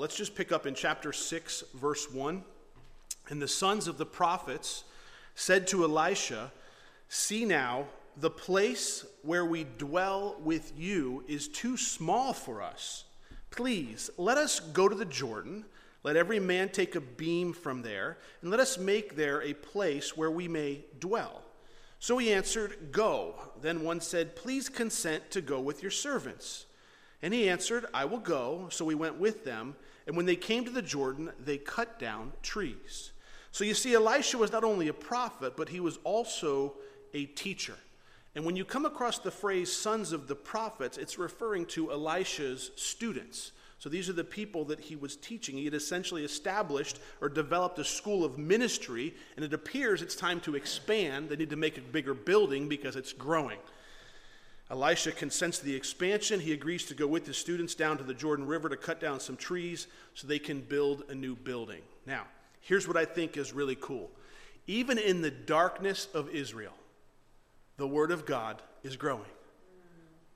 Let's just pick up in chapter 6, verse 1. And the sons of the prophets said to Elisha, See now, the place where we dwell with you is too small for us. Please, let us go to the Jordan. Let every man take a beam from there, and let us make there a place where we may dwell. So he answered, Go. Then one said, Please consent to go with your servants. And he answered, I will go. So we went with them. And when they came to the Jordan, they cut down trees. So you see, Elisha was not only a prophet, but he was also a teacher. And when you come across the phrase sons of the prophets, it's referring to Elisha's students. So these are the people that he was teaching. He had essentially established or developed a school of ministry, and it appears it's time to expand. They need to make a bigger building because it's growing. Elisha consents to the expansion. He agrees to go with his students down to the Jordan River to cut down some trees so they can build a new building. Now, here's what I think is really cool. Even in the darkness of Israel, the word of God is growing.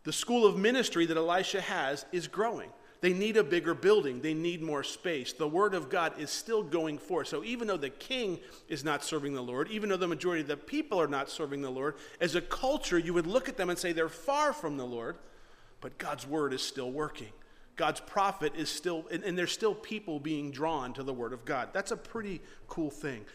The school of ministry that Elisha has is growing. They need a bigger building. They need more space. The word of God is still going forth. So even though the king is not serving the Lord, even though the majority of the people are not serving the Lord, as a culture, you would look at them and say they're far from the Lord, but God's word is still working. God's prophet is still, and, and there's still people being drawn to the word of God. That's a pretty cool thing.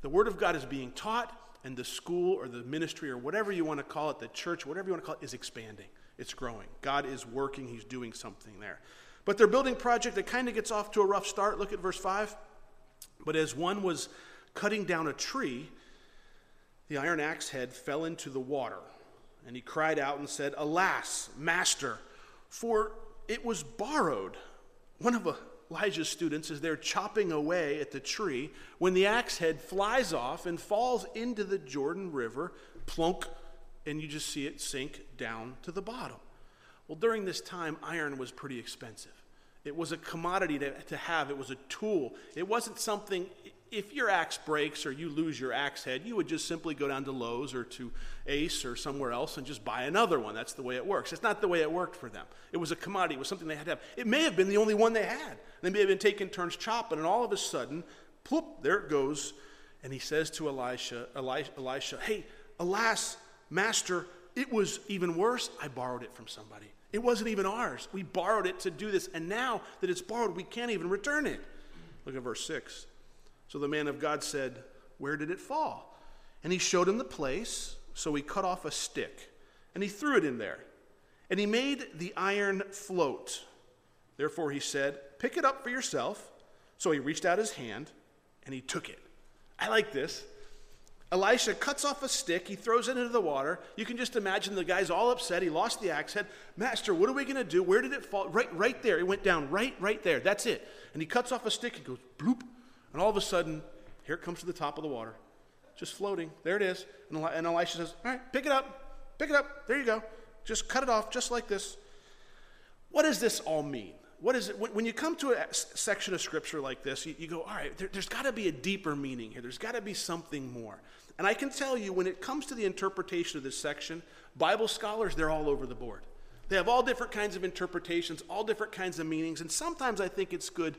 The word of God is being taught, and the school or the ministry or whatever you want to call it, the church, whatever you want to call it, is expanding. It's growing. God is working, He's doing something there. But their building project, it kind of gets off to a rough start. Look at verse 5. But as one was cutting down a tree, the iron axe head fell into the water. And he cried out and said, Alas, master, for it was borrowed. One of Elijah's students is there chopping away at the tree when the axe head flies off and falls into the Jordan River, plunk, and you just see it sink down to the bottom. Well, during this time, iron was pretty expensive. It was a commodity to, to have, it was a tool. It wasn't something, if your axe breaks or you lose your axe head, you would just simply go down to Lowe's or to Ace or somewhere else and just buy another one. That's the way it works. It's not the way it worked for them. It was a commodity, it was something they had to have. It may have been the only one they had. They may have been taking turns chopping, and all of a sudden, ploop, there it goes. And he says to Elisha, Elisha, Elisha Hey, alas, master, it was even worse. I borrowed it from somebody. It wasn't even ours. We borrowed it to do this, and now that it's borrowed, we can't even return it. Look at verse 6. So the man of God said, Where did it fall? And he showed him the place, so he cut off a stick, and he threw it in there. And he made the iron float. Therefore he said, Pick it up for yourself. So he reached out his hand, and he took it. I like this. Elisha cuts off a stick, he throws it into the water. You can just imagine the guy's all upset. He lost the axe head. Master, what are we going to do? Where did it fall? Right, right there. It went down right, right there. That's it. And he cuts off a stick and goes bloop. And all of a sudden, here it comes to the top of the water, just floating. There it is. And Elisha says, All right, pick it up. Pick it up. There you go. Just cut it off just like this. What does this all mean? What is it? When you come to a section of scripture like this, you, go, all right, there, has got to be a deeper meaning here. There's got to be something more. And I can tell you, when it comes to the interpretation of this section, Bible scholars, they're all over the board. They have all different kinds of interpretations, all different kinds of meanings, and sometimes I think it's good.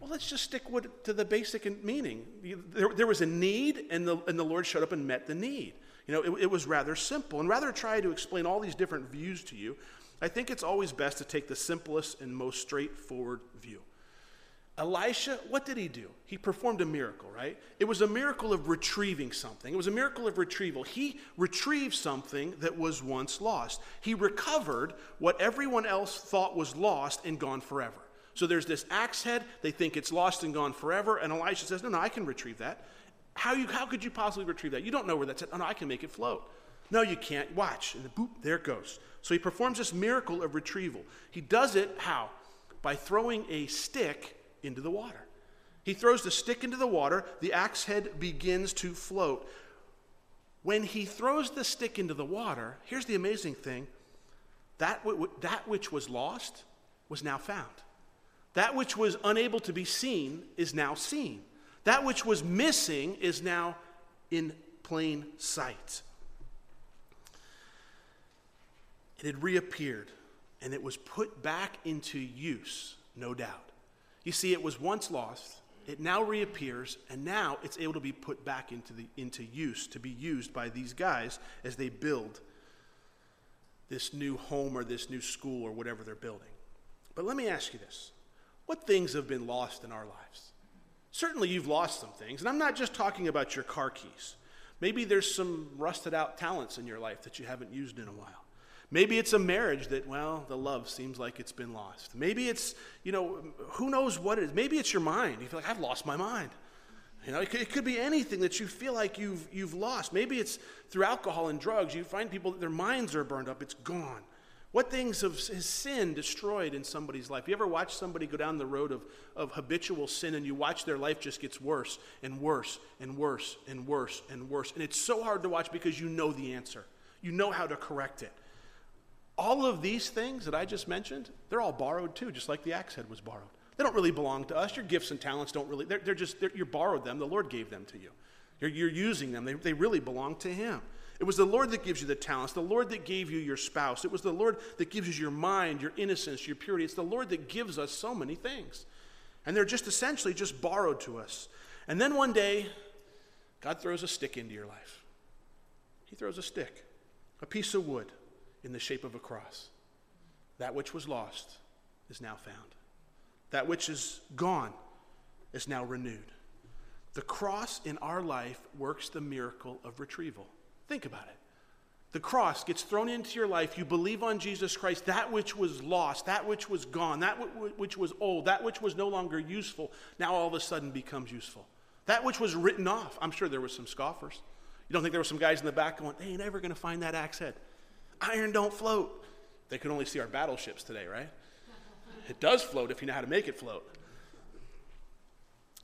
Well, let's just stick with, to the basic meaning. There, there, was a need, and the, and the Lord showed up and met the need. You know, it, it was rather simple. And rather try to explain all these different views to you, I think it's always best to take the simplest and most straightforward view. Elisha, what did he do? He performed a miracle, right? It was a miracle of retrieving something. It was a miracle of retrieval. He retrieved something that was once lost. He recovered what everyone else thought was lost and gone forever. So there's this axe head. They think it's lost and gone forever. And Elisha says, No, no, I can retrieve that. How, you, how could you possibly retrieve that? You don't know where that's at. Oh, no, I can make it float. No, you can't. Watch. And the boop, there it goes. So he performs this miracle of retrieval. He does it how? By throwing a stick into the water. He throws the stick into the water, the axe head begins to float. When he throws the stick into the water, here's the amazing thing that, w- that which was lost was now found. That which was unable to be seen is now seen. That which was missing is now in plain sight. It had reappeared and it was put back into use, no doubt. You see, it was once lost, it now reappears, and now it's able to be put back into, the, into use, to be used by these guys as they build this new home or this new school or whatever they're building. But let me ask you this what things have been lost in our lives? Certainly, you've lost some things, and I'm not just talking about your car keys. Maybe there's some rusted out talents in your life that you haven't used in a while. Maybe it's a marriage that, well, the love seems like it's been lost. Maybe it's, you know, who knows what it is. Maybe it's your mind. You feel like, I've lost my mind. You know, it could, it could, be anything that you feel like you've, you've lost. Maybe it's through alcohol and drugs. You find people that their minds are burned up, it's gone. What things have, has sin destroyed in somebody's life? You ever watch somebody go down the road of, of habitual sin and you watch their life just gets worse and worse and worse and worse and worse? And it's so hard to watch because you know the answer, you know how to correct it. All of these things that I just mentioned, they're all borrowed too, just like the axe head was borrowed. They don't really belong to us. Your gifts and talents don't really, they're, they're just, they're, you borrowed them. The Lord gave them to you. You're, you're using them, they, they really belong to Him. It was the Lord that gives you the talents, the Lord that gave you your spouse. It was the Lord that gives you your mind, your innocence, your purity. It's the Lord that gives us so many things. And they're just essentially just borrowed to us. And then one day, God throws a stick into your life. He throws a stick, a piece of wood in the shape of a cross. That which was lost is now found. That which is gone is now renewed. The cross in our life works the miracle of retrieval. Think about it. The cross gets thrown into your life. You believe on Jesus Christ. That which was lost, that which was gone, that which was old, that which was no longer useful, now all of a sudden becomes useful. That which was written off. I'm sure there was some scoffers. You don't think there were some guys in the back going, they ain't ever going to find that axe head. Iron don't float. They can only see our battleships today, right? It does float if you know how to make it float.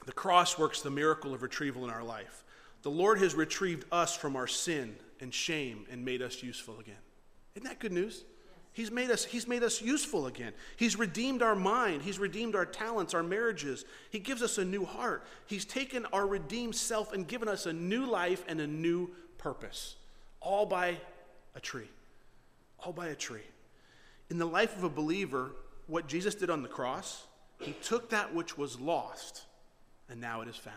The cross works the miracle of retrieval in our life. The Lord has retrieved us from our sin and shame and made us useful again. Isn't that good news? He's made us he's made us useful again. He's redeemed our mind, he's redeemed our talents, our marriages. He gives us a new heart. He's taken our redeemed self and given us a new life and a new purpose. All by a tree. All by a tree. In the life of a believer, what Jesus did on the cross, he took that which was lost and now it is found.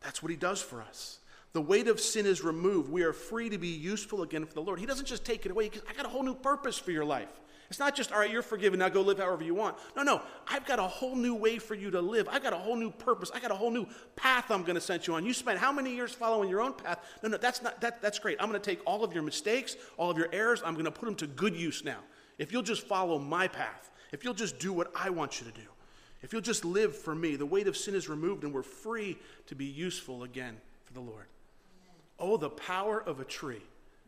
That's what he does for us. The weight of sin is removed. We are free to be useful again for the Lord. He doesn't just take it away. He goes, I got a whole new purpose for your life. It's not just, all right, you're forgiven, now go live however you want. No, no, I've got a whole new way for you to live. I've got a whole new purpose. I've got a whole new path I'm going to send you on. You spent how many years following your own path? No, no, that's not, that, that's great. I'm going to take all of your mistakes, all of your errors, I'm going to put them to good use now. If you'll just follow my path, if you'll just do what I want you to do, if you'll just live for me, the weight of sin is removed and we're free to be useful again for the Lord. Oh, the power of a tree.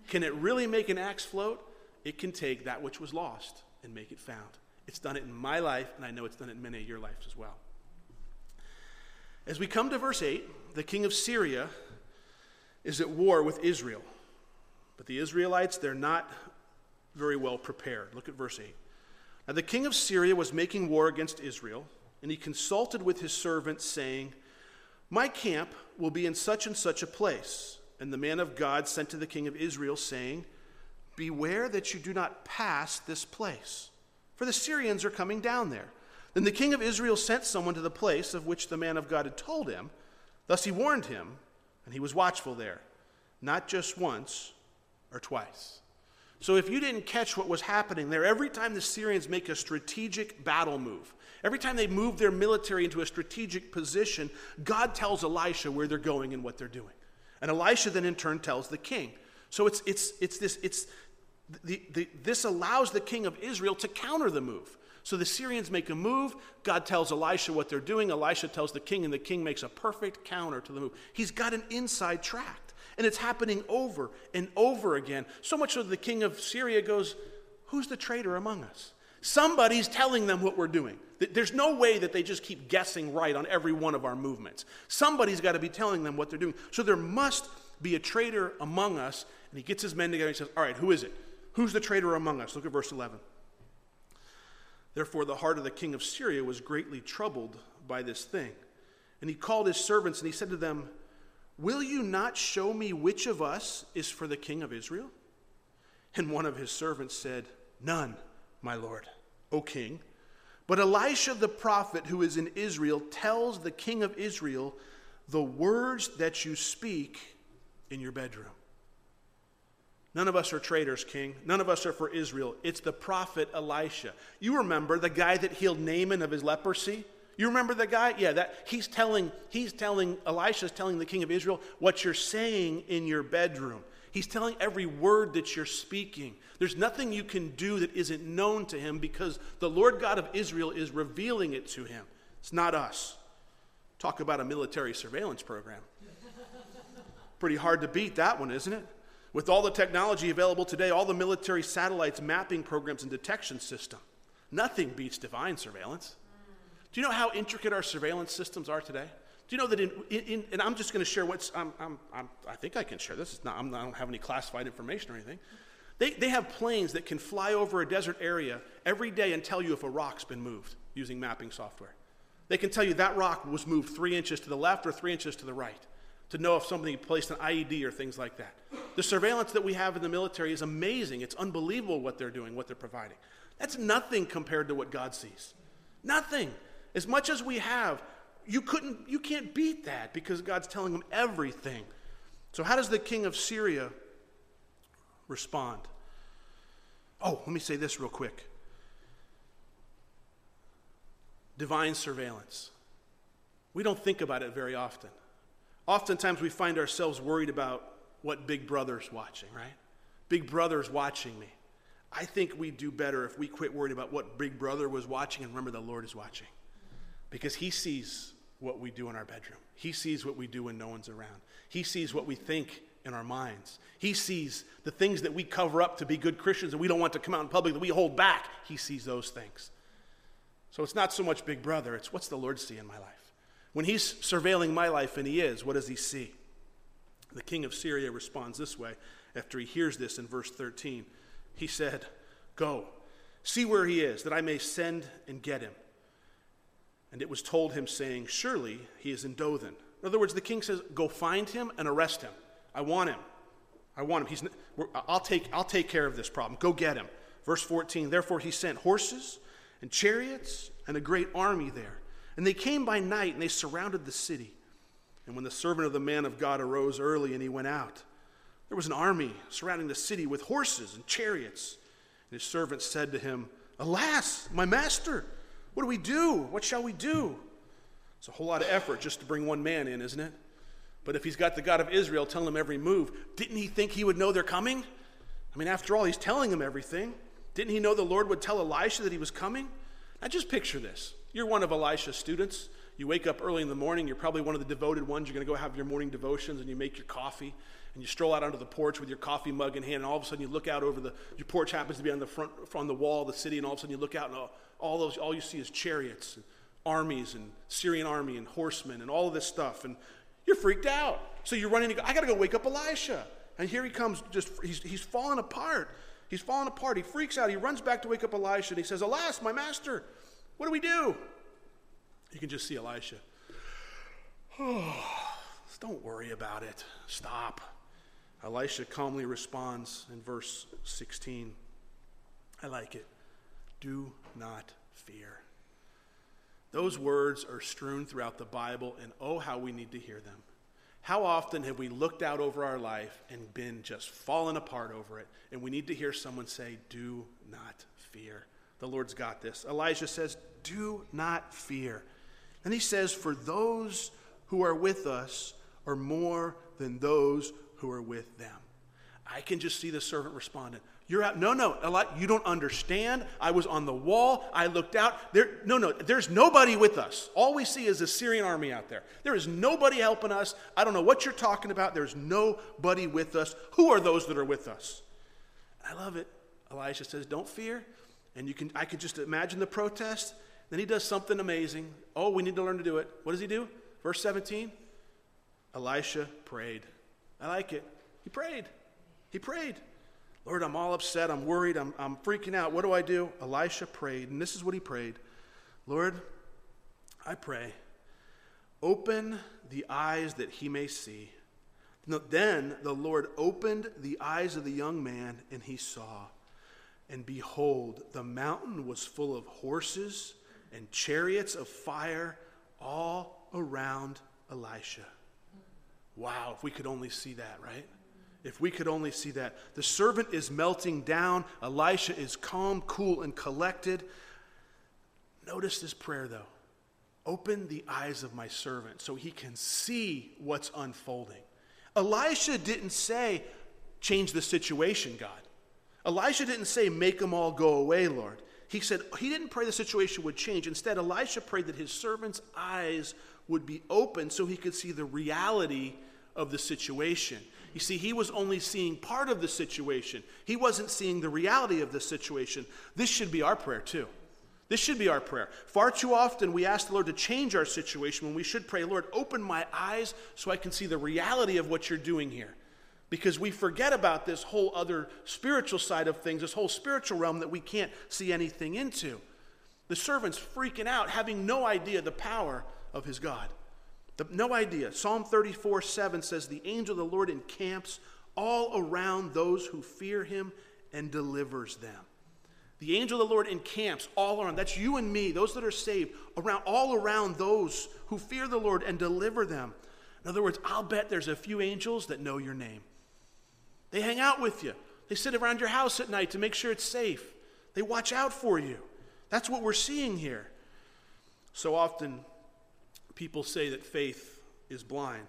Can it really make an axe float? It can take that which was lost and make it found. It's done it in my life, and I know it's done it in many of your lives as well. As we come to verse 8, the king of Syria is at war with Israel. But the Israelites, they're not very well prepared. Look at verse 8. Now, the king of Syria was making war against Israel and he consulted with his servants, saying, My camp will be in such and such a place. And the man of God sent to the king of Israel, saying, Beware that you do not pass this place, for the Syrians are coming down there. Then the king of Israel sent someone to the place of which the man of God had told him. Thus he warned him, and he was watchful there, not just once or twice. So if you didn't catch what was happening there, every time the Syrians make a strategic battle move, Every time they move their military into a strategic position, God tells Elisha where they're going and what they're doing. And Elisha then in turn tells the king. So it's, it's, it's this, it's, the, the, this allows the king of Israel to counter the move. So the Syrians make a move. God tells Elisha what they're doing. Elisha tells the king, and the king makes a perfect counter to the move. He's got an inside track. And it's happening over and over again. So much so that the king of Syria goes, Who's the traitor among us? Somebody's telling them what we're doing. There's no way that they just keep guessing right on every one of our movements. Somebody's got to be telling them what they're doing. So there must be a traitor among us. And he gets his men together and he says, All right, who is it? Who's the traitor among us? Look at verse 11. Therefore, the heart of the king of Syria was greatly troubled by this thing. And he called his servants and he said to them, Will you not show me which of us is for the king of Israel? And one of his servants said, None, my lord, O king. But Elisha the prophet, who is in Israel, tells the king of Israel the words that you speak in your bedroom. None of us are traitors, King. None of us are for Israel. It's the prophet Elisha. You remember the guy that healed Naaman of his leprosy? You remember the guy? Yeah, that he's telling, he's telling, Elisha's telling the king of Israel what you're saying in your bedroom. He's telling every word that you're speaking. There's nothing you can do that isn't known to him because the Lord God of Israel is revealing it to him. It's not us. Talk about a military surveillance program. Pretty hard to beat that one, isn't it? With all the technology available today, all the military satellites, mapping programs, and detection system, nothing beats divine surveillance. Do you know how intricate our surveillance systems are today? Do you know that in, in and I'm just going to share what's, I'm, I'm, I'm, i think I can share this. Not, I do not have any classified information or anything. They, they have planes that can fly over a desert area every day and tell you if a rock's been moved using mapping software. They can tell you that rock was moved three inches to the left or three inches to the right to know if somebody placed an IED or things like that. The surveillance that we have in the military is amazing. It's unbelievable what they're doing, what they're providing. That's nothing compared to what God sees. Nothing. As much as we have, you couldn't you can't beat that because God's telling them everything. So how does the king of Syria respond? Oh, let me say this real quick. Divine surveillance. We don't think about it very often. Oftentimes we find ourselves worried about what Big Brother's watching, right? Big Brother's watching me. I think we'd do better if we quit worrying about what Big Brother was watching and remember the Lord is watching. Because He sees what we do in our bedroom, He sees what we do when no one's around, He sees what we think in our minds. He sees the things that we cover up to be good Christians and we don't want to come out in public, that we hold back. He sees those things. So it's not so much Big Brother, it's what's the Lord see in my life? When he's surveilling my life, and he is, what does he see? The king of Syria responds this way after he hears this in verse 13. He said, Go, see where he is, that I may send and get him. And it was told him, saying, Surely he is in Dothan. In other words, the king says, Go find him and arrest him. I want him. I want him. He's, I'll, take, I'll take care of this problem. Go get him. Verse 14 Therefore he sent horses and chariots and a great army there. And they came by night and they surrounded the city. And when the servant of the man of God arose early and he went out, there was an army surrounding the city with horses and chariots. And his servant said to him, Alas, my master, what do we do? What shall we do? It's a whole lot of effort just to bring one man in, isn't it? But if he's got the God of Israel telling him every move, didn't he think he would know they're coming? I mean, after all, he's telling him everything. Didn't he know the Lord would tell Elisha that he was coming? Now just picture this. You're one of Elisha's students. You wake up early in the morning. You're probably one of the devoted ones. You're going to go have your morning devotions and you make your coffee and you stroll out onto the porch with your coffee mug in hand. And all of a sudden you look out over the, your porch happens to be on the front, on the wall of the city. And all of a sudden you look out and all, all those, all you see is chariots and armies and Syrian army and horsemen and all of this stuff. And you're freaked out. So you're running to go, I got to go wake up Elisha. And here he comes, just, he's, he's falling apart. He's falling apart. He freaks out. He runs back to wake up Elisha and he says, Alas, my master. What do we do? You can just see Elisha. Oh, don't worry about it. Stop. Elisha calmly responds in verse 16. I like it. Do not fear. Those words are strewn throughout the Bible, and oh, how we need to hear them. How often have we looked out over our life and been just fallen apart over it, and we need to hear someone say, Do not fear. The Lord's got this. Elijah says, Do not fear. And he says, For those who are with us are more than those who are with them. I can just see the servant responding. You're out. No, no, you don't understand. I was on the wall. I looked out. There, no, no, there's nobody with us. All we see is a Syrian army out there. There is nobody helping us. I don't know what you're talking about. There's nobody with us. Who are those that are with us? I love it. Elijah says, Don't fear. And you can, I could just imagine the protest. Then he does something amazing. Oh, we need to learn to do it. What does he do? Verse 17 Elisha prayed. I like it. He prayed. He prayed. Lord, I'm all upset. I'm worried. I'm, I'm freaking out. What do I do? Elisha prayed. And this is what he prayed Lord, I pray, open the eyes that he may see. Then the Lord opened the eyes of the young man, and he saw and behold, the mountain was full of horses and chariots of fire all around Elisha. Wow, if we could only see that, right? If we could only see that. The servant is melting down. Elisha is calm, cool, and collected. Notice this prayer, though. Open the eyes of my servant so he can see what's unfolding. Elisha didn't say, change the situation, God. Elisha didn't say, make them all go away, Lord. He said, he didn't pray the situation would change. Instead, Elisha prayed that his servant's eyes would be open so he could see the reality of the situation. You see, he was only seeing part of the situation, he wasn't seeing the reality of the situation. This should be our prayer, too. This should be our prayer. Far too often we ask the Lord to change our situation when we should pray, Lord, open my eyes so I can see the reality of what you're doing here. Because we forget about this whole other spiritual side of things, this whole spiritual realm that we can't see anything into. The servant's freaking out, having no idea the power of his God. The, no idea. Psalm 34 7 says, The angel of the Lord encamps all around those who fear him and delivers them. The angel of the Lord encamps all around. That's you and me, those that are saved, around all around those who fear the Lord and deliver them. In other words, I'll bet there's a few angels that know your name. They hang out with you. They sit around your house at night to make sure it's safe. They watch out for you. That's what we're seeing here. So often, people say that faith is blind,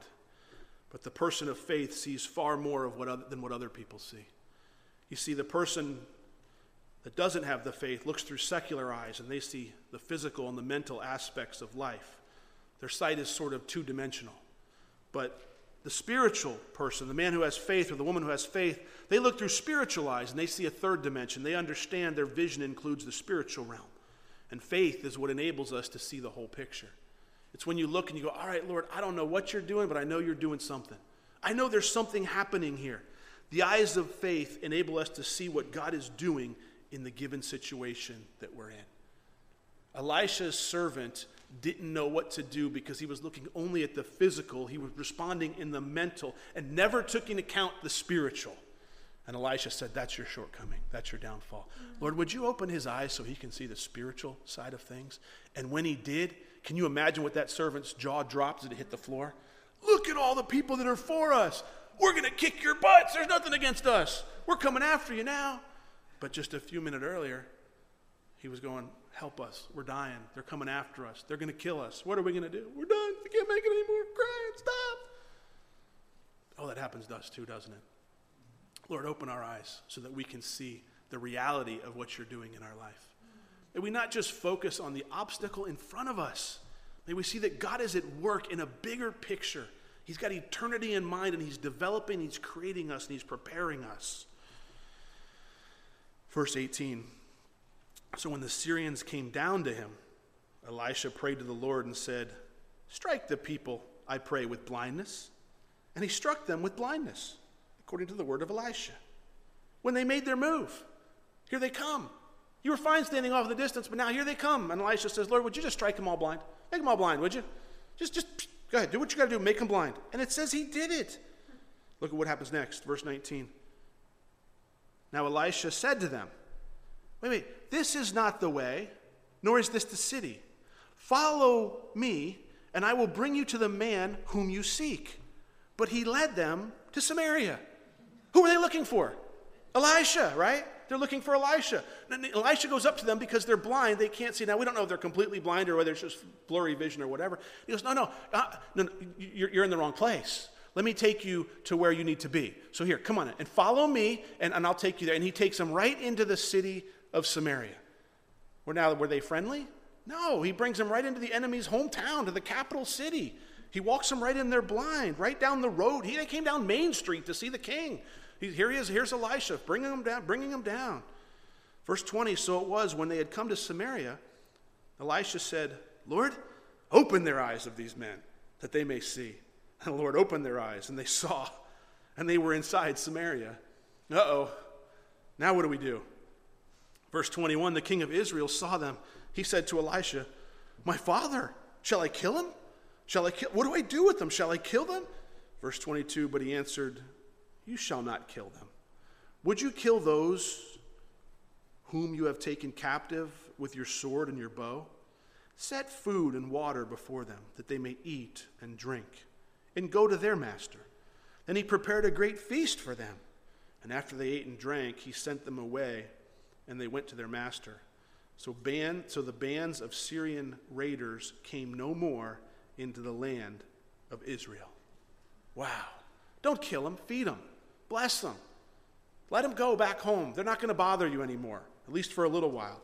but the person of faith sees far more of what other, than what other people see. You see, the person that doesn't have the faith looks through secular eyes and they see the physical and the mental aspects of life. Their sight is sort of two dimensional. But the spiritual person, the man who has faith or the woman who has faith, they look through spiritual eyes and they see a third dimension. They understand their vision includes the spiritual realm. And faith is what enables us to see the whole picture. It's when you look and you go, All right, Lord, I don't know what you're doing, but I know you're doing something. I know there's something happening here. The eyes of faith enable us to see what God is doing in the given situation that we're in. Elisha's servant didn't know what to do because he was looking only at the physical. He was responding in the mental and never took into account the spiritual. And Elisha said, That's your shortcoming. That's your downfall. Lord, would you open his eyes so he can see the spiritual side of things? And when he did, can you imagine what that servant's jaw dropped as it hit the floor? Look at all the people that are for us. We're going to kick your butts. There's nothing against us. We're coming after you now. But just a few minutes earlier, he was going, Help us. We're dying. They're coming after us. They're going to kill us. What are we going to do? We're done. We can't make it anymore. Crying. Stop. Oh, that happens to us too, doesn't it? Lord, open our eyes so that we can see the reality of what you're doing in our life. May we not just focus on the obstacle in front of us. May we see that God is at work in a bigger picture. He's got eternity in mind and He's developing, He's creating us, and He's preparing us. Verse 18 So when the Syrians came down to him, Elisha prayed to the Lord and said, Strike the people, I pray, with blindness. And he struck them with blindness, according to the word of Elisha. When they made their move, here they come. You were fine standing off in the distance, but now here they come. And Elisha says, Lord, would you just strike them all blind? Make them all blind, would you? Just, just go ahead, do what you got to do, make them blind. And it says he did it. Look at what happens next, verse 19. Now Elisha said to them, Wait, wait, this is not the way, nor is this the city. Follow me, and I will bring you to the man whom you seek. But he led them to Samaria. Who are they looking for? Elisha, right? They're looking for Elisha. And Elisha goes up to them because they're blind. They can't see. Now, we don't know if they're completely blind or whether it's just blurry vision or whatever. He goes, No, no, uh, no, no you're, you're in the wrong place. Let me take you to where you need to be. So here, come on and follow me, and, and I'll take you there. And he takes them right into the city of Samaria. Were now were they friendly? No, he brings them right into the enemy's hometown, to the capital city. He walks them right in there blind, right down the road. He they came down Main Street to see the king. He, here he is. Here's Elisha, bringing him down. Bringing him down. Verse 20. So it was when they had come to Samaria, Elisha said, "Lord, open their eyes of these men, that they may see." And the Lord opened their eyes, and they saw, and they were inside Samaria. Uh oh. Now what do we do? Verse 21 The king of Israel saw them. He said to Elisha, My father, shall I kill him? Shall I kill? What do I do with them? Shall I kill them? Verse 22 But he answered, You shall not kill them. Would you kill those whom you have taken captive with your sword and your bow? Set food and water before them, that they may eat and drink, and go to their master. Then he prepared a great feast for them. And after they ate and drank, he sent them away, and they went to their master. So, ban, so the bands of Syrian raiders came no more into the land of Israel. Wow. Don't kill them, feed them, bless them. Let them go back home. They're not going to bother you anymore, at least for a little while.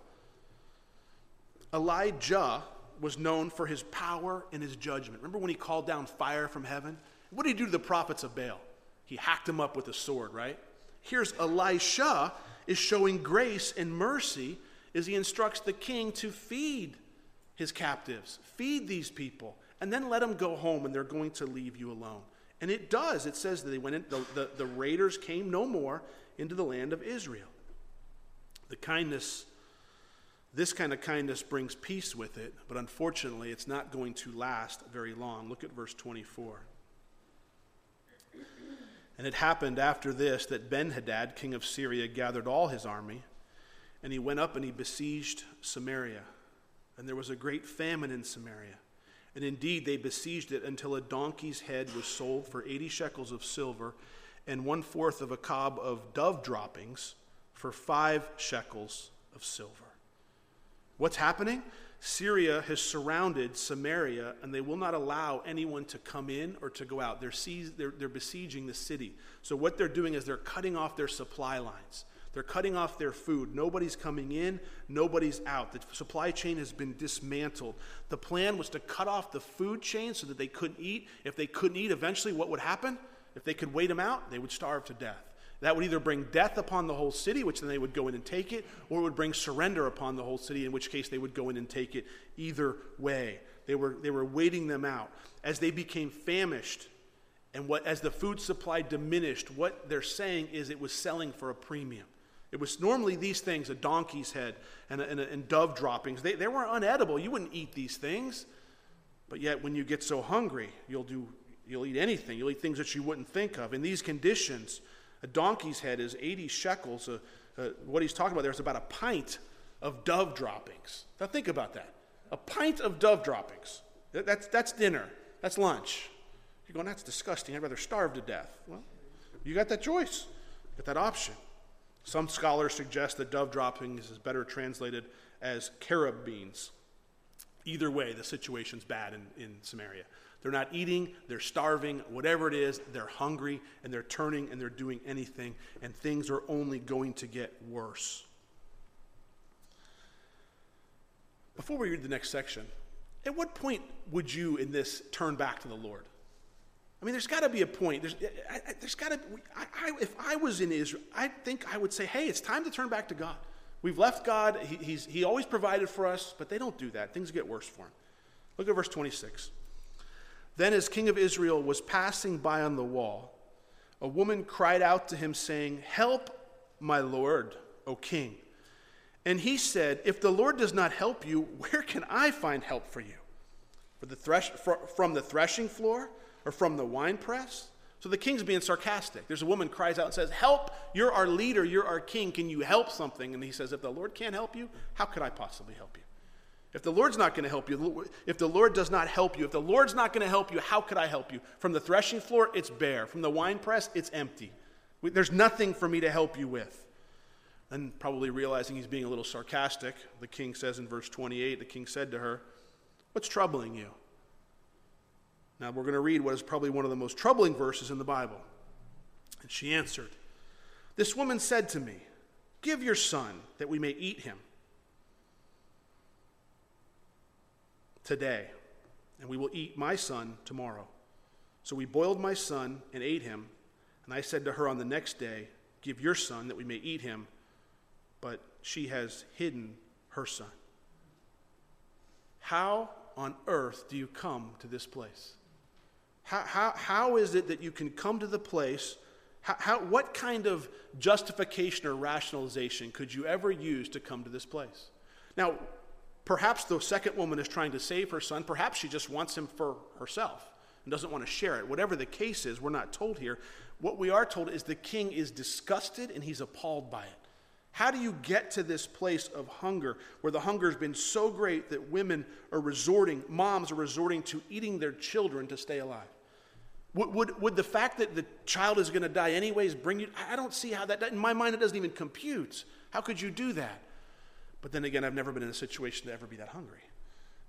Elijah was known for his power and his judgment. Remember when he called down fire from heaven? What did he do to the prophets of Baal? He hacked them up with a sword, right? Here's Elisha is showing grace and mercy as he instructs the king to feed his captives, feed these people, and then let them go home and they're going to leave you alone. And it does. It says that they went in, the, the, the raiders came no more into the land of Israel. The kindness this kind of kindness brings peace with it, but unfortunately, it's not going to last very long. Look at verse 24. And it happened after this that Ben Hadad, king of Syria, gathered all his army, and he went up and he besieged Samaria. And there was a great famine in Samaria. And indeed, they besieged it until a donkey's head was sold for 80 shekels of silver, and one fourth of a kab of dove droppings for five shekels of silver. What's happening? Syria has surrounded Samaria, and they will not allow anyone to come in or to go out. They're, they're, they're besieging the city. So, what they're doing is they're cutting off their supply lines. They're cutting off their food. Nobody's coming in, nobody's out. The supply chain has been dismantled. The plan was to cut off the food chain so that they couldn't eat. If they couldn't eat, eventually what would happen? If they could wait them out, they would starve to death. That would either bring death upon the whole city, which then they would go in and take it, or it would bring surrender upon the whole city, in which case they would go in and take it. Either way, they were, they were waiting them out. As they became famished, and what, as the food supply diminished, what they're saying is it was selling for a premium. It was normally these things, a donkey's head and, and, and dove droppings. They, they were unedible. You wouldn't eat these things. But yet, when you get so hungry, you'll, do, you'll eat anything. You'll eat things that you wouldn't think of. In these conditions, a donkey's head is 80 shekels. Uh, uh, what he's talking about there is about a pint of dove droppings. Now think about that. A pint of dove droppings. That, that's, that's dinner. That's lunch. You're going, that's disgusting. I'd rather starve to death. Well, you got that choice. You got that option. Some scholars suggest that dove droppings is better translated as carob beans. Either way, the situation's bad in, in Samaria. They're not eating, they're starving, whatever it is, they're hungry and they're turning and they're doing anything, and things are only going to get worse. Before we read the next section, at what point would you in this turn back to the Lord? I mean, there's got to be a point. There's, there's got to. If I was in Israel, I think I would say, "Hey, it's time to turn back to God. We've left God. He, he's, he always provided for us, but they don't do that. Things get worse for him." Look at verse 26. Then, as king of Israel was passing by on the wall, a woman cried out to him, saying, Help, my lord, O king. And he said, If the Lord does not help you, where can I find help for you? For the thresh, from the threshing floor or from the winepress? So the king's being sarcastic. There's a woman cries out and says, Help, you're our leader, you're our king. Can you help something? And he says, If the Lord can't help you, how could I possibly help you? If the Lord's not going to help you, if the Lord does not help you, if the Lord's not going to help you, how could I help you? From the threshing floor, it's bare. From the wine press, it's empty. There's nothing for me to help you with. And probably realizing he's being a little sarcastic, the king says in verse 28 the king said to her, What's troubling you? Now we're going to read what is probably one of the most troubling verses in the Bible. And she answered, This woman said to me, Give your son that we may eat him. Today, and we will eat my son tomorrow. So we boiled my son and ate him. And I said to her on the next day, Give your son that we may eat him. But she has hidden her son. How on earth do you come to this place? How, how, how is it that you can come to the place? How, how, what kind of justification or rationalization could you ever use to come to this place? Now, Perhaps the second woman is trying to save her son. Perhaps she just wants him for herself and doesn't want to share it. Whatever the case is, we're not told here. What we are told is the king is disgusted and he's appalled by it. How do you get to this place of hunger where the hunger has been so great that women are resorting, moms are resorting to eating their children to stay alive? Would, would, would the fact that the child is going to die anyways bring you? I don't see how that, in my mind, it doesn't even compute. How could you do that? But then again, I've never been in a situation to ever be that hungry.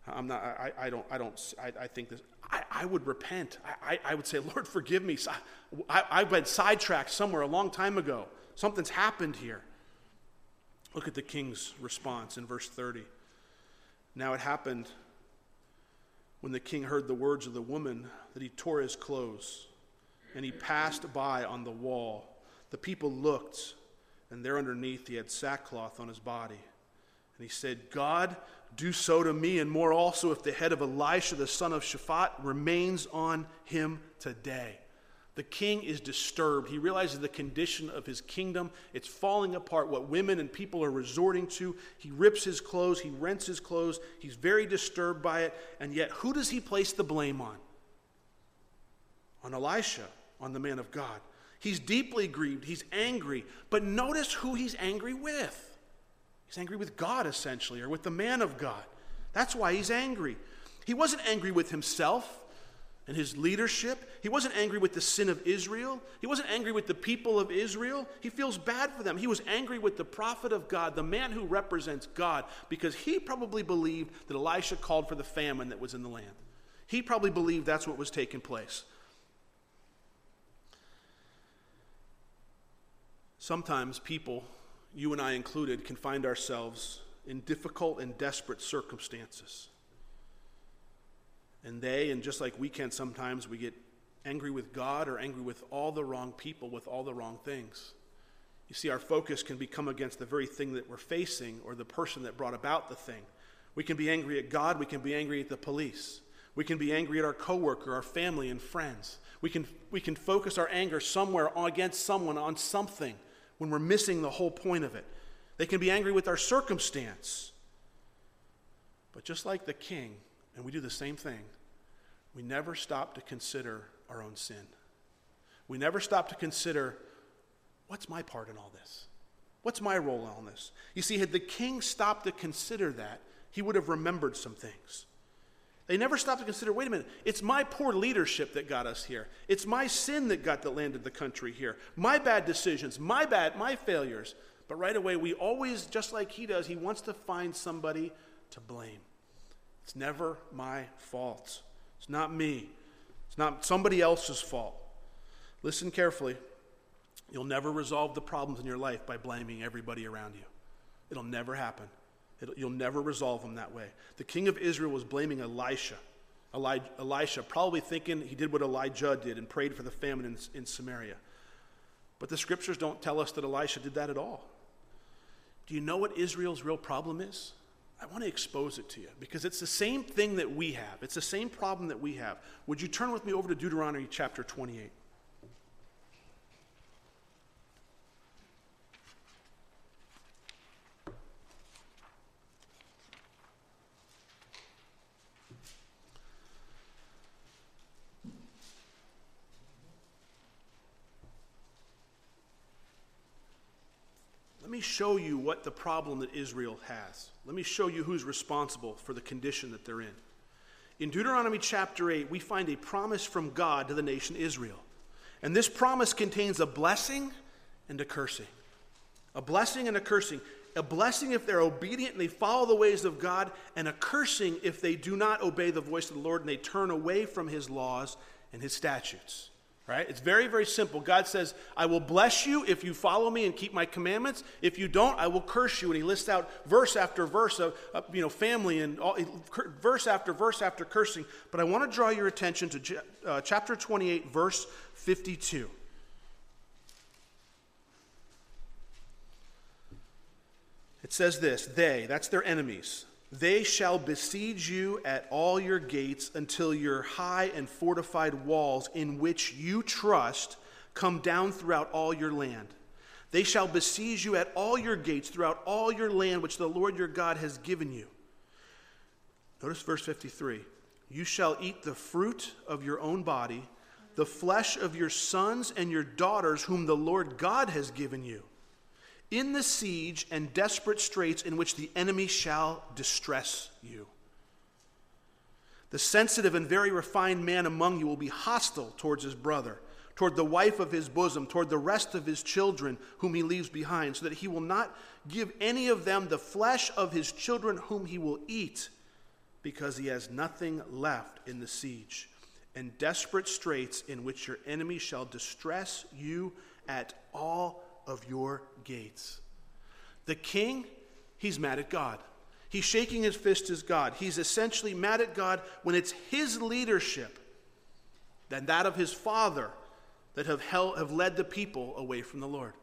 I'm not, I, I don't, I don't, I, I think this, I, I would repent. I, I, would say, Lord, forgive me. I, I've been sidetracked somewhere a long time ago. Something's happened here. Look at the king's response in verse 30. Now it happened when the king heard the words of the woman that he tore his clothes and he passed by on the wall. The people looked, and there underneath he had sackcloth on his body. And he said, God, do so to me, and more also if the head of Elisha the son of Shaphat remains on him today. The king is disturbed. He realizes the condition of his kingdom. It's falling apart, what women and people are resorting to. He rips his clothes, he rents his clothes. He's very disturbed by it. And yet, who does he place the blame on? On Elisha, on the man of God. He's deeply grieved, he's angry. But notice who he's angry with. He's angry with God, essentially, or with the man of God. That's why he's angry. He wasn't angry with himself and his leadership. He wasn't angry with the sin of Israel. He wasn't angry with the people of Israel. He feels bad for them. He was angry with the prophet of God, the man who represents God, because he probably believed that Elisha called for the famine that was in the land. He probably believed that's what was taking place. Sometimes people you and I included, can find ourselves in difficult and desperate circumstances. And they, and just like we can sometimes, we get angry with God or angry with all the wrong people with all the wrong things. You see, our focus can become against the very thing that we're facing or the person that brought about the thing. We can be angry at God, we can be angry at the police. We can be angry at our coworker, our family, and friends. We can, we can focus our anger somewhere against someone on something when we're missing the whole point of it. They can be angry with our circumstance. But just like the king, and we do the same thing, we never stop to consider our own sin. We never stop to consider what's my part in all this? What's my role in all this? You see, had the king stopped to consider that, he would have remembered some things. They never stop to consider wait a minute, it's my poor leadership that got us here. It's my sin that got the landed the country here. My bad decisions, my bad, my failures. But right away, we always, just like he does, he wants to find somebody to blame. It's never my fault. It's not me. It's not somebody else's fault. Listen carefully. You'll never resolve the problems in your life by blaming everybody around you. It'll never happen. It'll, you'll never resolve them that way. The king of Israel was blaming Elisha. Eli, Elisha, probably thinking he did what Elijah did and prayed for the famine in, in Samaria. But the scriptures don't tell us that Elisha did that at all. Do you know what Israel's real problem is? I want to expose it to you because it's the same thing that we have. It's the same problem that we have. Would you turn with me over to Deuteronomy chapter 28? Let me show you what the problem that Israel has. Let me show you who's responsible for the condition that they're in. In Deuteronomy chapter 8, we find a promise from God to the nation Israel. And this promise contains a blessing and a cursing. A blessing and a cursing. A blessing if they're obedient and they follow the ways of God, and a cursing if they do not obey the voice of the Lord and they turn away from his laws and his statutes. Right? It's very, very simple. God says, I will bless you if you follow me and keep my commandments. If you don't, I will curse you. And he lists out verse after verse of, of you know, family and all, verse after verse after cursing. But I want to draw your attention to uh, chapter 28, verse 52. It says this They, that's their enemies, they shall besiege you at all your gates until your high and fortified walls, in which you trust, come down throughout all your land. They shall besiege you at all your gates throughout all your land, which the Lord your God has given you. Notice verse 53 You shall eat the fruit of your own body, the flesh of your sons and your daughters, whom the Lord God has given you in the siege and desperate straits in which the enemy shall distress you. The sensitive and very refined man among you will be hostile towards his brother, toward the wife of his bosom, toward the rest of his children whom he leaves behind, so that he will not give any of them the flesh of his children whom he will eat, because he has nothing left in the siege and desperate straits in which your enemy shall distress you at all of your gates. The king, he's mad at God. He's shaking his fist at God. He's essentially mad at God when it's his leadership than that of his father that have, held, have led the people away from the Lord.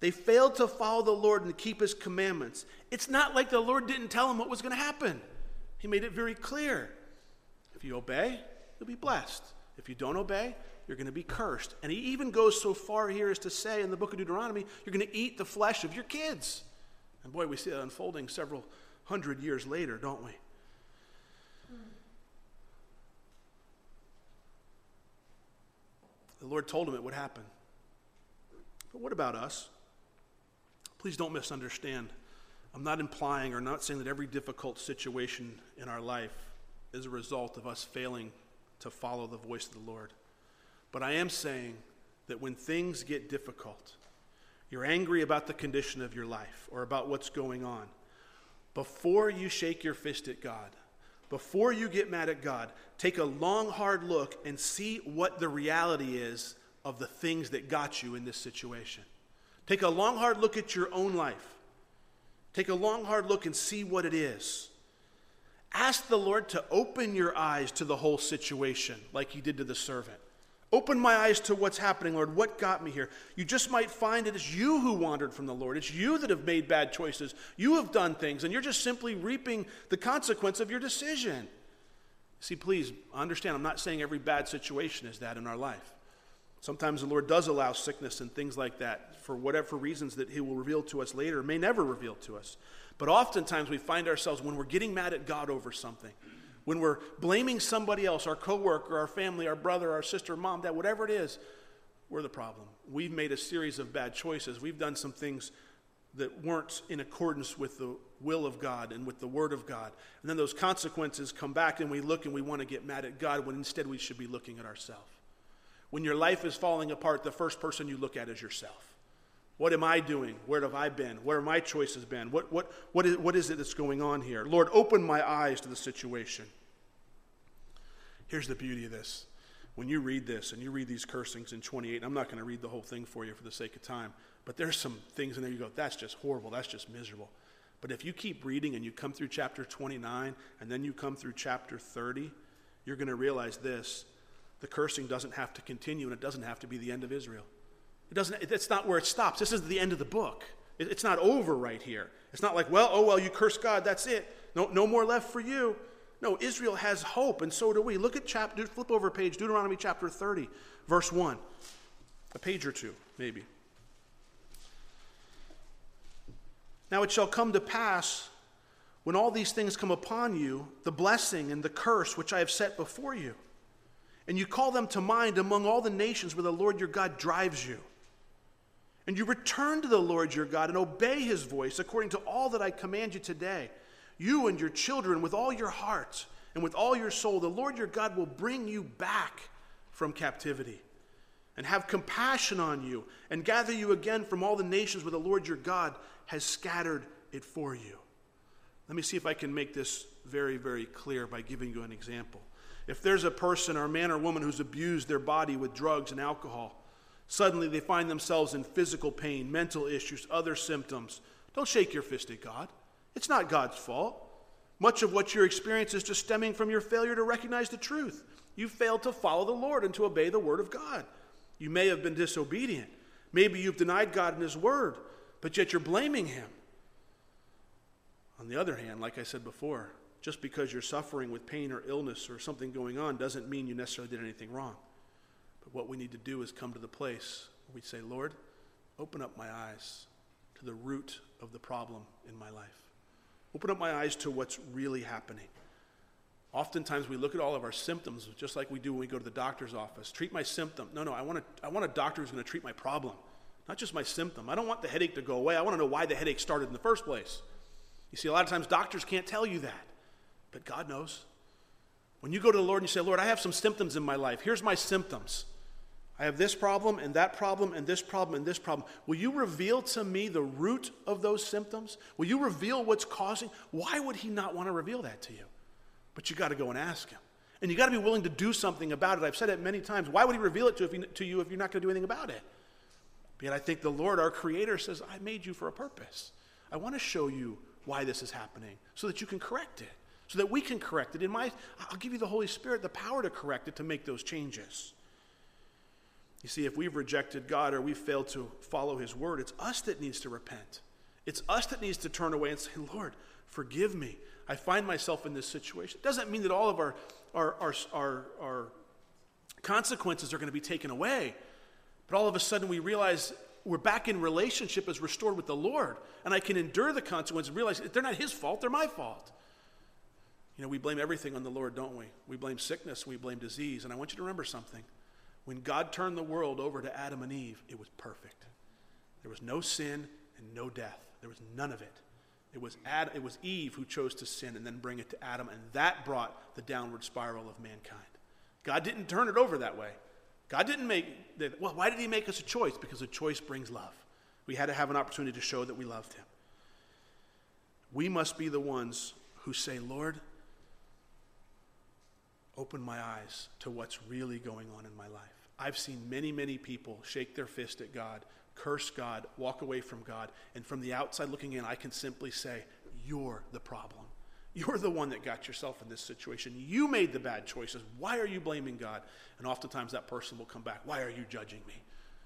They failed to follow the Lord and keep his commandments. It's not like the Lord didn't tell them what was going to happen. He made it very clear. If you obey, you'll be blessed. If you don't obey, you're going to be cursed. And he even goes so far here as to say in the book of Deuteronomy, you're going to eat the flesh of your kids. And boy, we see that unfolding several hundred years later, don't we? The Lord told him it would happen. But what about us? Please don't misunderstand. I'm not implying or not saying that every difficult situation in our life is a result of us failing to follow the voice of the Lord. But I am saying that when things get difficult, you're angry about the condition of your life or about what's going on. Before you shake your fist at God, before you get mad at God, take a long, hard look and see what the reality is of the things that got you in this situation. Take a long, hard look at your own life. Take a long, hard look and see what it is. Ask the Lord to open your eyes to the whole situation, like He did to the servant. Open my eyes to what's happening, Lord. What got me here? You just might find it is you who wandered from the Lord. It's you that have made bad choices. You have done things, and you're just simply reaping the consequence of your decision. See, please understand, I'm not saying every bad situation is that in our life. Sometimes the Lord does allow sickness and things like that for whatever reasons that He will reveal to us later, may never reveal to us. But oftentimes we find ourselves when we're getting mad at God over something when we're blaming somebody else, our coworker, our family, our brother, our sister, mom, dad, whatever it is, we're the problem. We've made a series of bad choices. We've done some things that weren't in accordance with the will of God and with the word of God. And then those consequences come back and we look and we want to get mad at God when instead we should be looking at ourselves. When your life is falling apart, the first person you look at is yourself. What am I doing? Where have I been? Where have my choices been? What, what, what, is, what is it that's going on here? Lord, open my eyes to the situation. Here's the beauty of this. When you read this and you read these cursings in 28, I'm not going to read the whole thing for you for the sake of time, but there's some things in there you go, that's just horrible, that's just miserable. But if you keep reading and you come through chapter 29 and then you come through chapter 30, you're going to realize this the cursing doesn't have to continue and it doesn't have to be the end of Israel. It doesn't, it's not where it stops. This is the end of the book. it's not over right here. It's not like, well, oh, well, you curse God, that's it. No, no more left for you. No, Israel has hope, and so do we. Look at chapter, flip over page, Deuteronomy chapter 30, verse 1. A page or two, maybe. Now it shall come to pass when all these things come upon you, the blessing and the curse which I have set before you, and you call them to mind among all the nations where the Lord your God drives you. And you return to the Lord your God and obey his voice according to all that I command you today you and your children with all your heart and with all your soul, the Lord your God will bring you back from captivity and have compassion on you and gather you again from all the nations where the Lord your God has scattered it for you. Let me see if I can make this very, very clear by giving you an example. If there's a person or man or woman who's abused their body with drugs and alcohol, suddenly they find themselves in physical pain, mental issues, other symptoms. Don't shake your fist at God. It's not God's fault. Much of what you're experiencing is just stemming from your failure to recognize the truth. You failed to follow the Lord and to obey the word of God. You may have been disobedient. Maybe you've denied God and His word, but yet you're blaming Him. On the other hand, like I said before, just because you're suffering with pain or illness or something going on doesn't mean you necessarily did anything wrong. But what we need to do is come to the place where we say, Lord, open up my eyes to the root of the problem in my life. Open up my eyes to what's really happening. Oftentimes we look at all of our symptoms just like we do when we go to the doctor's office. Treat my symptom. No, no, I want, a, I want a doctor who's going to treat my problem, not just my symptom. I don't want the headache to go away. I want to know why the headache started in the first place. You see, a lot of times doctors can't tell you that, but God knows. When you go to the Lord and you say, Lord, I have some symptoms in my life. Here's my symptoms. I have this problem and that problem and this problem and this problem. Will you reveal to me the root of those symptoms? Will you reveal what's causing? Why would he not want to reveal that to you? But you got to go and ask him. And you got to be willing to do something about it. I've said it many times. Why would he reveal it to, you, to you if you're not going to do anything about it? But yet I think the Lord, our Creator, says, I made you for a purpose. I want to show you why this is happening so that you can correct it, so that we can correct it. In my, I'll give you the Holy Spirit the power to correct it, to make those changes. You see, if we've rejected God or we've failed to follow His word, it's us that needs to repent. It's us that needs to turn away and say, Lord, forgive me. I find myself in this situation. It doesn't mean that all of our, our, our, our, our consequences are going to be taken away. But all of a sudden we realize we're back in relationship as restored with the Lord. And I can endure the consequences and realize they're not His fault, they're my fault. You know, we blame everything on the Lord, don't we? We blame sickness, we blame disease. And I want you to remember something. When God turned the world over to Adam and Eve, it was perfect. There was no sin and no death. There was none of it. It was, Ad, it was Eve who chose to sin and then bring it to Adam, and that brought the downward spiral of mankind. God didn't turn it over that way. God didn't make, well, why did He make us a choice? Because a choice brings love. We had to have an opportunity to show that we loved Him. We must be the ones who say, Lord, open my eyes to what's really going on in my life. I've seen many, many people shake their fist at God, curse God, walk away from God, and from the outside looking in, I can simply say, You're the problem. You're the one that got yourself in this situation. You made the bad choices. Why are you blaming God? And oftentimes that person will come back, Why are you judging me?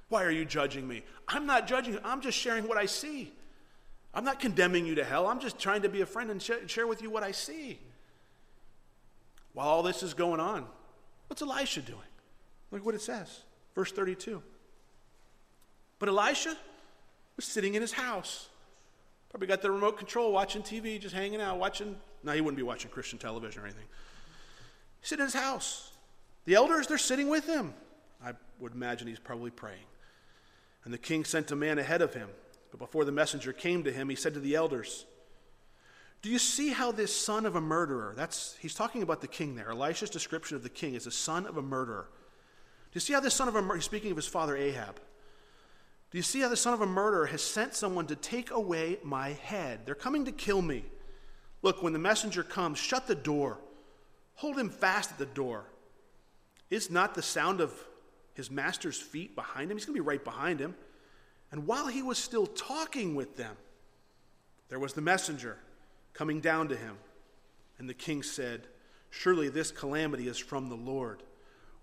Why are you judging me? I'm not judging you. I'm just sharing what I see. I'm not condemning you to hell. I'm just trying to be a friend and share with you what I see. While all this is going on, what's Elisha doing? Look what it says. Verse 32. But Elisha was sitting in his house. Probably got the remote control, watching TV, just hanging out, watching. No, he wouldn't be watching Christian television or anything. He's sitting in his house. The elders, they're sitting with him. I would imagine he's probably praying. And the king sent a man ahead of him. But before the messenger came to him, he said to the elders, do you see how this son of a murderer, that's, he's talking about the king there. Elisha's description of the king is a son of a murderer. Do you see how this son of a murderer, speaking of his father Ahab. Do you see how the son of a murderer has sent someone to take away my head? They're coming to kill me. Look, when the messenger comes, shut the door. Hold him fast at the door. Is not the sound of his master's feet behind him? He's going to be right behind him. And while he was still talking with them, there was the messenger coming down to him. And the king said, Surely this calamity is from the Lord.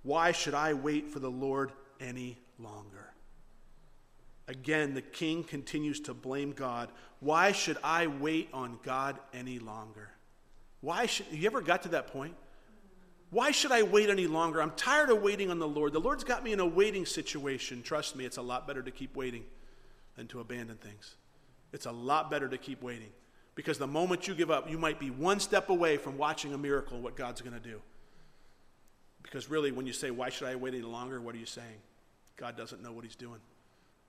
Why should I wait for the Lord any longer? Again, the king continues to blame God. Why should I wait on God any longer? Why should you ever got to that point? Why should I wait any longer? I'm tired of waiting on the Lord. The Lord's got me in a waiting situation. Trust me, it's a lot better to keep waiting than to abandon things. It's a lot better to keep waiting. Because the moment you give up, you might be one step away from watching a miracle, what God's going to do. Because really, when you say, Why should I wait any longer? What are you saying? God doesn't know what He's doing.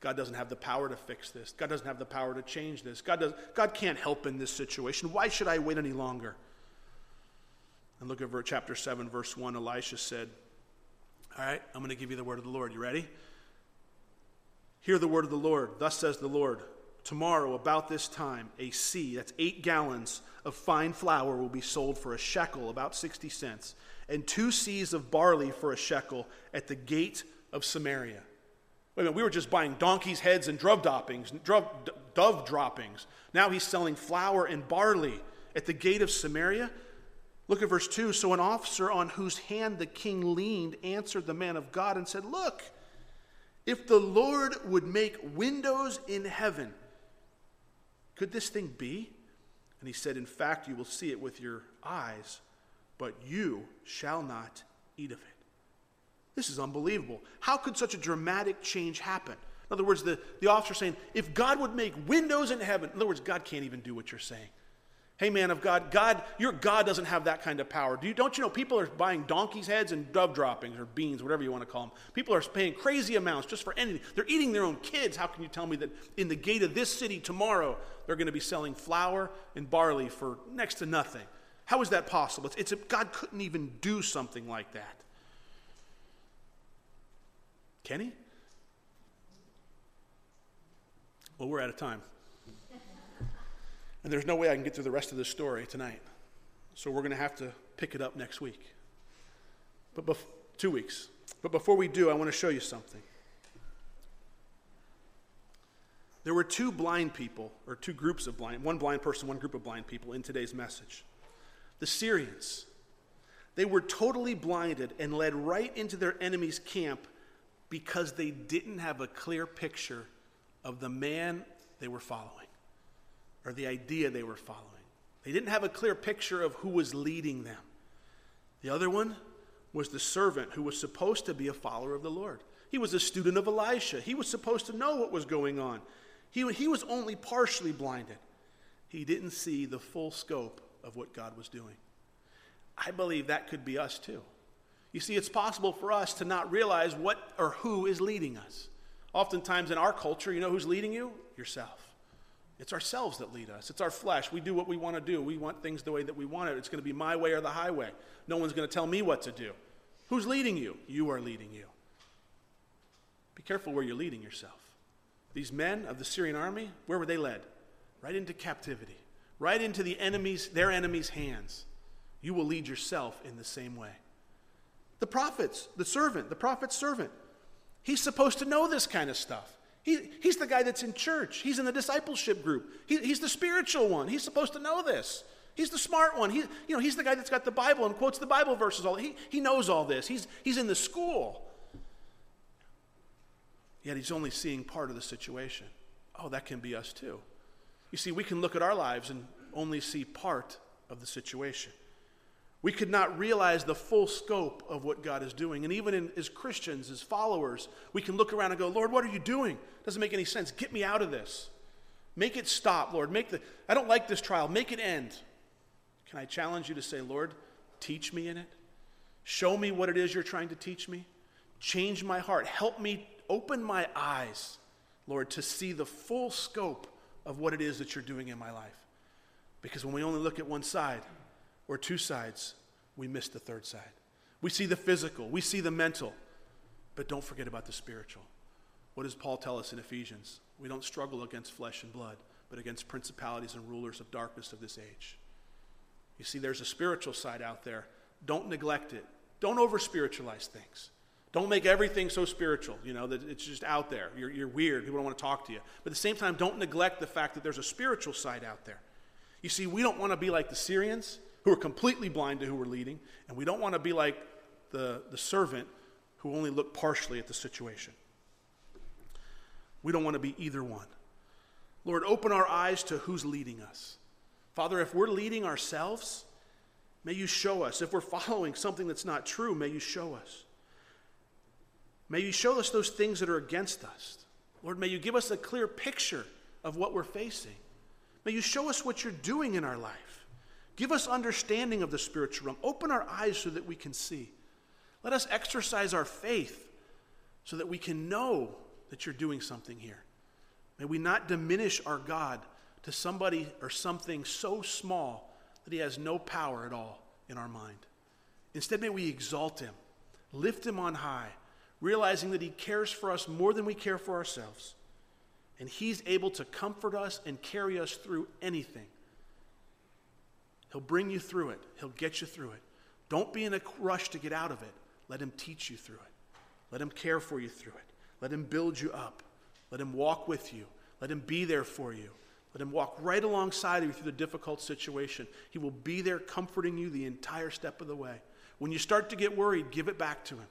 God doesn't have the power to fix this. God doesn't have the power to change this. God, does, God can't help in this situation. Why should I wait any longer? And look at verse, chapter 7, verse 1. Elisha said, All right, I'm going to give you the word of the Lord. You ready? Hear the word of the Lord. Thus says the Lord Tomorrow, about this time, a seah, that's eight gallons of fine flour, will be sold for a shekel, about 60 cents, and two seahs of barley for a shekel at the gate of Samaria. Wait a minute, we were just buying donkeys' heads and dove droppings, dove droppings. Now he's selling flour and barley at the gate of Samaria. Look at verse 2. So an officer on whose hand the king leaned answered the man of God and said, Look, if the Lord would make windows in heaven, could this thing be? And he said, In fact, you will see it with your eyes, but you shall not eat of it. This is unbelievable. How could such a dramatic change happen? In other words, the, the officer saying, if God would make windows in heaven, in other words, God can't even do what you're saying. Hey, man of God, God, your God doesn't have that kind of power. Do you, don't you know people are buying donkeys' heads and dove droppings or beans, whatever you want to call them? People are paying crazy amounts just for anything. They're eating their own kids. How can you tell me that in the gate of this city tomorrow they're going to be selling flour and barley for next to nothing? How is that possible? It's, it's a, God couldn't even do something like that. Can he? Well, we're out of time. And there's no way I can get through the rest of this story tonight. So we're going to have to pick it up next week. But bef- two weeks. But before we do, I want to show you something. There were two blind people, or two groups of blind, one blind person, one group of blind people in today's message. The Syrians. They were totally blinded and led right into their enemy's camp because they didn't have a clear picture of the man they were following or the idea they were following. They didn't have a clear picture of who was leading them. The other one was the servant who was supposed to be a follower of the Lord. He was a student of Elisha. He was supposed to know what was going on. He, he was only partially blinded. He didn't see the full scope of what God was doing. I believe that could be us too. You see, it's possible for us to not realize what or who is leading us. Oftentimes in our culture, you know who's leading you? Yourself. It's ourselves that lead us. It's our flesh. We do what we want to do. We want things the way that we want it. It's going to be my way or the highway. No one's going to tell me what to do. Who's leading you? You are leading you. Be careful where you're leading yourself. These men of the Syrian army, where were they led? Right into captivity, right into the enemies, their enemies' hands. You will lead yourself in the same way. The prophets, the servant, the prophet's servant, he's supposed to know this kind of stuff. He, he's the guy that's in church. He's in the discipleship group. He, he's the spiritual one. He's supposed to know this. He's the smart one. He, you know, he's the guy that's got the Bible and quotes the Bible verses. All he, he knows all this. He's, he's in the school. Yet he's only seeing part of the situation. Oh, that can be us too. You see, we can look at our lives and only see part of the situation. We could not realize the full scope of what God is doing. And even in, as Christians, as followers, we can look around and go, Lord, what are you doing? Doesn't make any sense. Get me out of this. Make it stop, Lord. Make the I don't like this trial. Make it end. Can I challenge you to say, Lord, teach me in it? Show me what it is you're trying to teach me. Change my heart. Help me open my eyes, Lord, to see the full scope of what it is that you're doing in my life. Because when we only look at one side, or two sides, we miss the third side. We see the physical, we see the mental, but don't forget about the spiritual. What does Paul tell us in Ephesians? We don't struggle against flesh and blood, but against principalities and rulers of darkness of this age. You see, there's a spiritual side out there. Don't neglect it. Don't over spiritualize things. Don't make everything so spiritual, you know, that it's just out there. You're, you're weird. People don't want to talk to you. But at the same time, don't neglect the fact that there's a spiritual side out there. You see, we don't want to be like the Syrians who are completely blind to who we're leading, and we don't want to be like the, the servant who only looked partially at the situation. We don't want to be either one. Lord, open our eyes to who's leading us. Father, if we're leading ourselves, may you show us. If we're following something that's not true, may you show us. May you show us those things that are against us. Lord, may you give us a clear picture of what we're facing. May you show us what you're doing in our life. Give us understanding of the spiritual realm. Open our eyes so that we can see. Let us exercise our faith so that we can know that you're doing something here. May we not diminish our God to somebody or something so small that he has no power at all in our mind. Instead, may we exalt him, lift him on high, realizing that he cares for us more than we care for ourselves. And he's able to comfort us and carry us through anything. He'll bring you through it, He'll get you through it. Don't be in a rush to get out of it. Let Him teach you through it. Let Him care for you through it. Let Him build you up. Let Him walk with you. Let Him be there for you. Let Him walk right alongside you through the difficult situation. He will be there comforting you the entire step of the way. When you start to get worried, give it back to Him.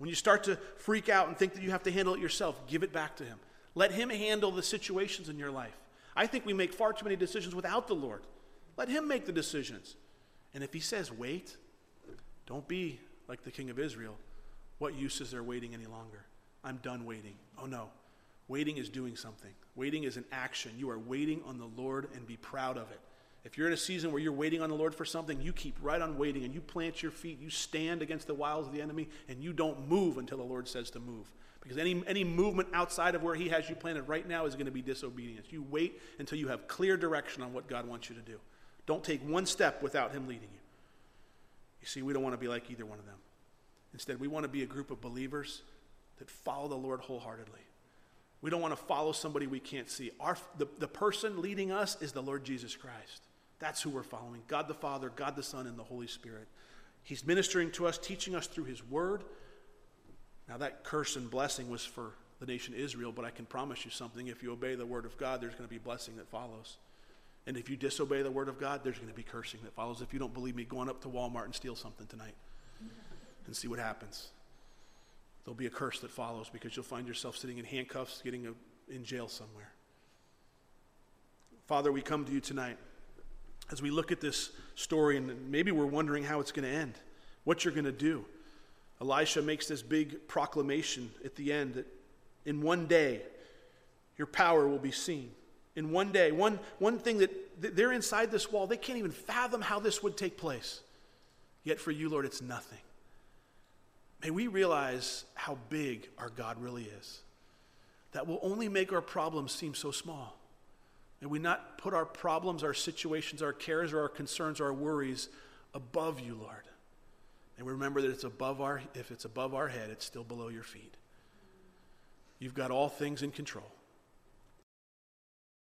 When you start to freak out and think that you have to handle it yourself, give it back to Him. Let Him handle the situations in your life. I think we make far too many decisions without the Lord. Let him make the decisions. And if he says, wait, don't be like the king of Israel. What use is there waiting any longer? I'm done waiting. Oh no. Waiting is doing something. Waiting is an action. You are waiting on the Lord and be proud of it. If you're in a season where you're waiting on the Lord for something, you keep right on waiting and you plant your feet, you stand against the wiles of the enemy, and you don't move until the Lord says to move. Because any, any movement outside of where He has you planted right now is going to be disobedience. You wait until you have clear direction on what God wants you to do. Don't take one step without Him leading you. You see, we don't want to be like either one of them. Instead, we want to be a group of believers that follow the Lord wholeheartedly. We don't want to follow somebody we can't see. Our, the, the person leading us is the Lord Jesus Christ. That's who we're following God the Father, God the Son, and the Holy Spirit. He's ministering to us, teaching us through His Word. Now, that curse and blessing was for the nation Israel, but I can promise you something. If you obey the Word of God, there's going to be blessing that follows. And if you disobey the Word of God, there's going to be cursing that follows. If you don't believe me, go on up to Walmart and steal something tonight and see what happens. There'll be a curse that follows because you'll find yourself sitting in handcuffs, getting a, in jail somewhere. Father, we come to you tonight as we look at this story, and maybe we're wondering how it's going to end, what you're going to do. Elisha makes this big proclamation at the end that in one day your power will be seen. In one day, one, one thing that they're inside this wall, they can't even fathom how this would take place. Yet for you, Lord, it's nothing. May we realize how big our God really is. That will only make our problems seem so small. May we not put our problems, our situations, our cares, or our concerns, our worries above you, Lord. And we remember that it's above our, if it's above our head, it's still below your feet. You've got all things in control.